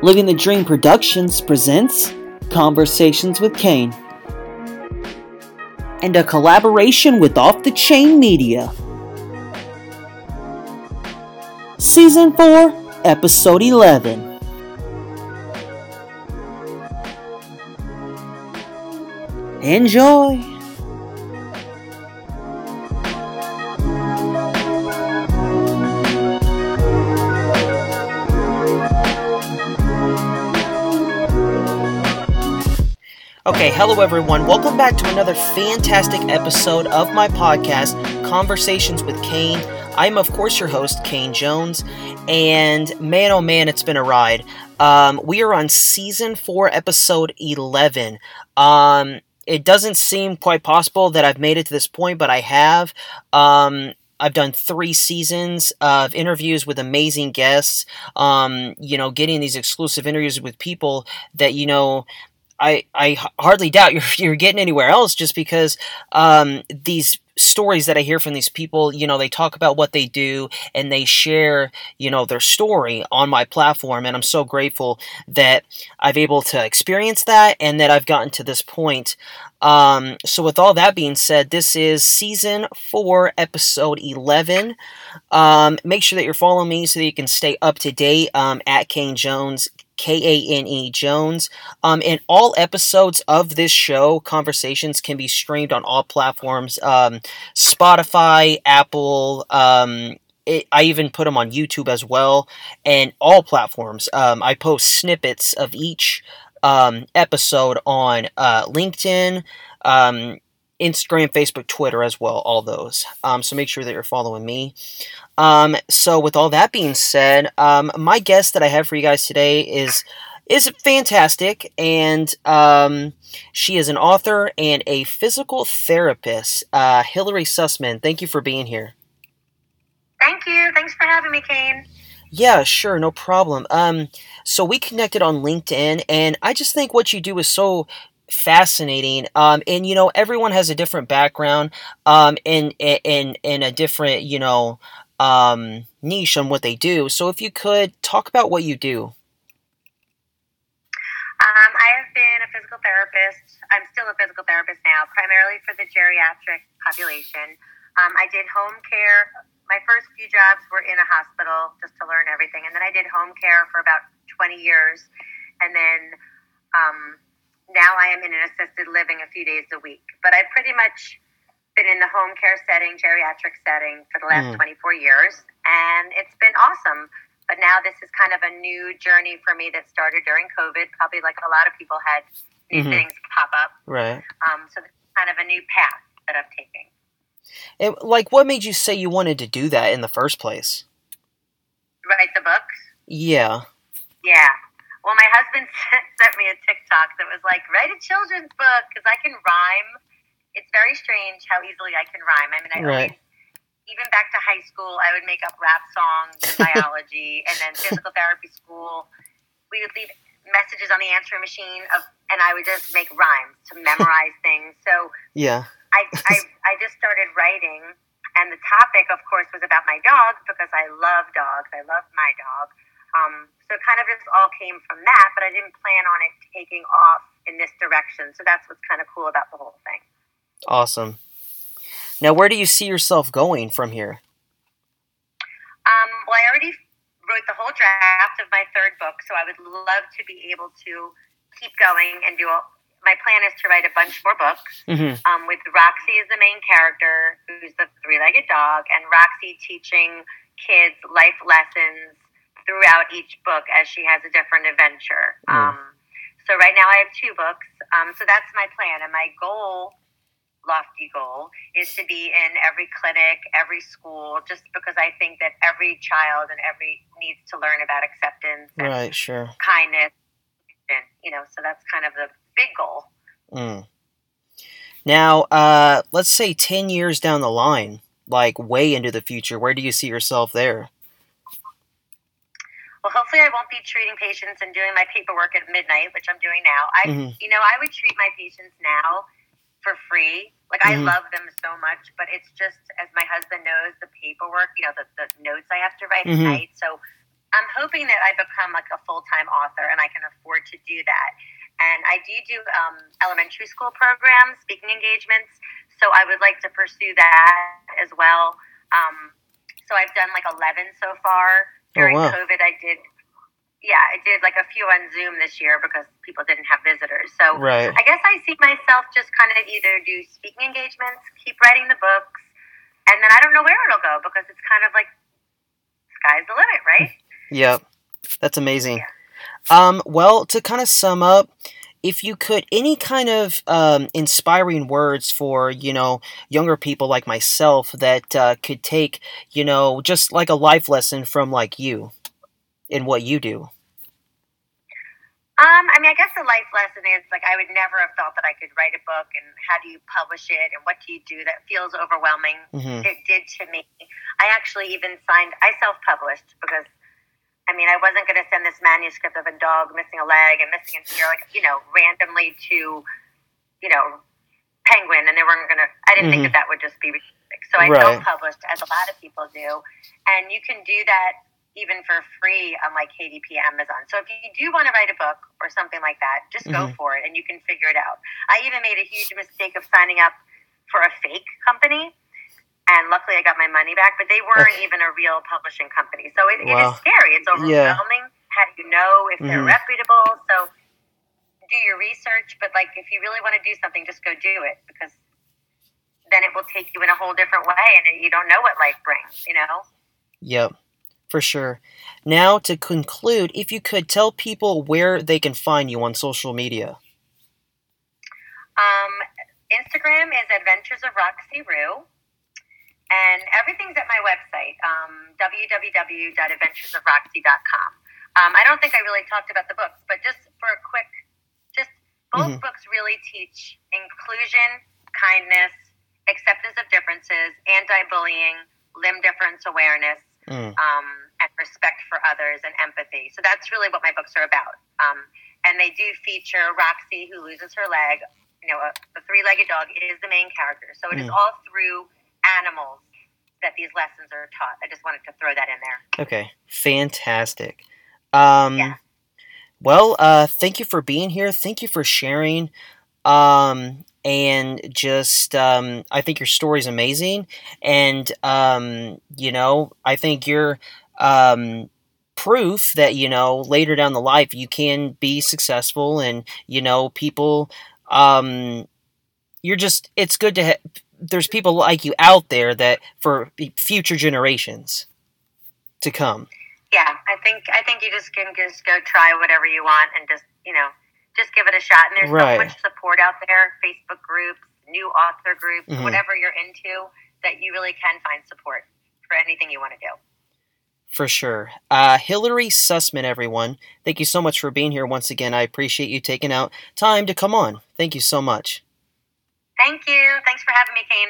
Living the Dream Productions presents Conversations with Kane and a collaboration with Off the Chain Media. Season 4, Episode 11. Enjoy! Okay, hello everyone. Welcome back to another fantastic episode of my podcast, Conversations with Kane. I'm, of course, your host, Kane Jones, and man, oh man, it's been a ride. Um, we are on season four, episode 11. Um, it doesn't seem quite possible that I've made it to this point, but I have. Um, I've done three seasons of interviews with amazing guests. Um, you know, getting these exclusive interviews with people that you know I I hardly doubt you're you're getting anywhere else just because um, these stories that I hear from these people, you know, they talk about what they do and they share, you know, their story on my platform and I'm so grateful that I've able to experience that and that I've gotten to this point. Um, so with all that being said, this is season 4, episode 11. Um, make sure that you're following me so that you can stay up to date um, at Kane Jones K A N E Jones. Um, and all episodes of this show, Conversations, can be streamed on all platforms um, Spotify, Apple. Um, it, I even put them on YouTube as well, and all platforms. Um, I post snippets of each um, episode on uh, LinkedIn. Um, Instagram, Facebook, Twitter as well, all those. Um, so make sure that you're following me. Um, so with all that being said, um, my guest that I have for you guys today is is fantastic, and um, she is an author and a physical therapist. Uh, Hillary Sussman, thank you for being here. Thank you. Thanks for having me, Kane. Yeah, sure, no problem. Um, so we connected on LinkedIn, and I just think what you do is so fascinating um and you know everyone has a different background um and and and a different you know um niche on what they do. So if you could talk about what you do. Um i have been a physical therapist. I'm still a physical therapist now primarily for the geriatric population. Um, i did home care. My first few jobs were in a hospital just to learn everything and then i did home care for about 20 years and then um, now I am in an assisted living a few days a week. But I've pretty much been in the home care setting, geriatric setting for the last mm. 24 years, and it's been awesome. But now this is kind of a new journey for me that started during COVID, probably like a lot of people had new mm-hmm. things pop up. Right. Um, so this is kind of a new path that I'm taking. And like, what made you say you wanted to do that in the first place? Write the books. Yeah. Yeah. Well, my husband sent me a TikTok that was like, write a children's book because I can rhyme. It's very strange how easily I can rhyme. I mean, I right. always, even back to high school, I would make up rap songs in biology, and then physical therapy school, we would leave messages on the answering machine of, and I would just make rhymes to memorize things. So yeah, I, I I just started writing, and the topic, of course, was about my dog because I love dogs. I love my dog. Um, so it kind of just all came from that, but I didn't plan on it taking off in this direction. So that's what's kind of cool about the whole thing. Awesome. Now, where do you see yourself going from here? Um, well, I already wrote the whole draft of my third book, so I would love to be able to keep going and do. A, my plan is to write a bunch more books mm-hmm. um, with Roxy as the main character, who's the three-legged dog, and Roxy teaching kids life lessons throughout each book as she has a different adventure. Mm. Um, so right now I have two books. Um, so that's my plan, and my goal, lofty goal, is to be in every clinic, every school, just because I think that every child and every needs to learn about acceptance, and right? Sure, kindness, and you know. So that's kind of the big goal. Mm. Now, uh, let's say ten years down the line, like way into the future, where do you see yourself there? Well, hopefully I won't be treating patients and doing my paperwork at midnight, which I'm doing now. I, mm-hmm. you know, I would treat my patients now for free. Like mm-hmm. I love them so much, but it's just as my husband knows, the paperwork, you know, the, the notes I have to write mm-hmm. at night. So I'm hoping that I become like a full time author and I can afford to do that. And I do do um, elementary school programs, speaking engagements. So I would like to pursue that as well. Um, so I've done like 11 so far. Oh, During oh, wow. COVID, I did, yeah, I did like a few on Zoom this year because people didn't have visitors. So right. I guess I see myself just kind of either do speaking engagements, keep writing the books, and then I don't know where it'll go because it's kind of like sky's the limit, right? Yep. That's amazing. Yeah. Um, well, to kind of sum up, if you could, any kind of um, inspiring words for, you know, younger people like myself that uh, could take, you know, just like a life lesson from like you in what you do. Um, I mean, I guess the life lesson is like I would never have thought that I could write a book, and how do you publish it, and what do you do? That feels overwhelming. Mm-hmm. It did to me. I actually even signed. I self-published because I mean, I wasn't going to send this manuscript of a dog missing a leg and missing an ear, like, you know, randomly to, you know, Penguin, and they weren't going to, I didn't mm-hmm. think that that would just be realistic. So I right. self published, as a lot of people do. And you can do that even for free on like KDP Amazon. So if you do want to write a book or something like that, just mm-hmm. go for it and you can figure it out. I even made a huge mistake of signing up for a fake company and luckily I got my money back. But they weren't okay. even a real publishing company, so it, wow. it is scary. It's overwhelming. Yeah. How do you know if they're mm-hmm. reputable? So do your research, but like if you really want to do something, just go do it because then it will take you in a whole different way, and you don't know what life brings. You know. Yep. For sure. Now, to conclude, if you could tell people where they can find you on social media. Um, Instagram is Adventures of Roxy Rue. And everything's at my website, um, www.adventuresofroxy.com. Um, I don't think I really talked about the books, but just for a quick, just both mm-hmm. books really teach inclusion, kindness, acceptance of differences, anti-bullying, limb difference awareness, mm. um, and respect for others and empathy. So that's really what my books are about. Um, and they do feature Roxy, who loses her leg. You know, a, the three-legged dog is the main character. So it mm. is all through animals that these lessons are taught. I just wanted to throw that in there. Okay, fantastic. Um, yeah. Well, uh, thank you for being here. Thank you for sharing. Um, and just, um, I think your story is amazing. And, um, you know, I think you're um, proof that, you know, later down the life you can be successful and, you know, people, um, you're just, it's good to ha- there's people like you out there that for future generations to come. Yeah, I think I think you just can just go try whatever you want and just you know just give it a shot. And there's right. so much support out there, Facebook groups, new author groups, mm-hmm. whatever you're into, that you really can find support for anything you want to do. For sure. Uh, Hillary Sussman, everyone. Thank you so much for being here once again. I appreciate you taking out time to come on. Thank you so much. Thank you. Thanks for having me, Kane.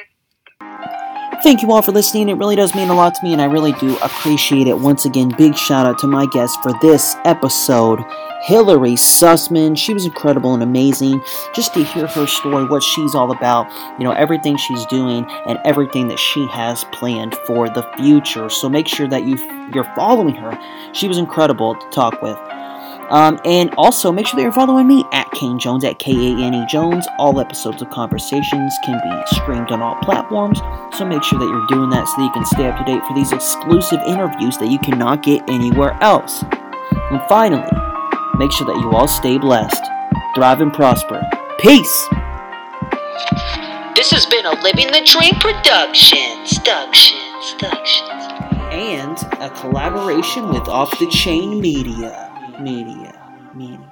Thank you all for listening. It really does mean a lot to me, and I really do appreciate it. Once again, big shout out to my guest for this episode, Hillary Sussman. She was incredible and amazing. Just to hear her story, what she's all about, you know, everything she's doing, and everything that she has planned for the future. So make sure that you you're following her. She was incredible to talk with. Um, and also, make sure that you're following me at Kane Jones, at K A N E Jones. All episodes of Conversations can be streamed on all platforms, so make sure that you're doing that so that you can stay up to date for these exclusive interviews that you cannot get anywhere else. And finally, make sure that you all stay blessed, thrive, and prosper. Peace! This has been a Living the Dream production. Productions, productions. And a collaboration with Off the Chain Media media, media.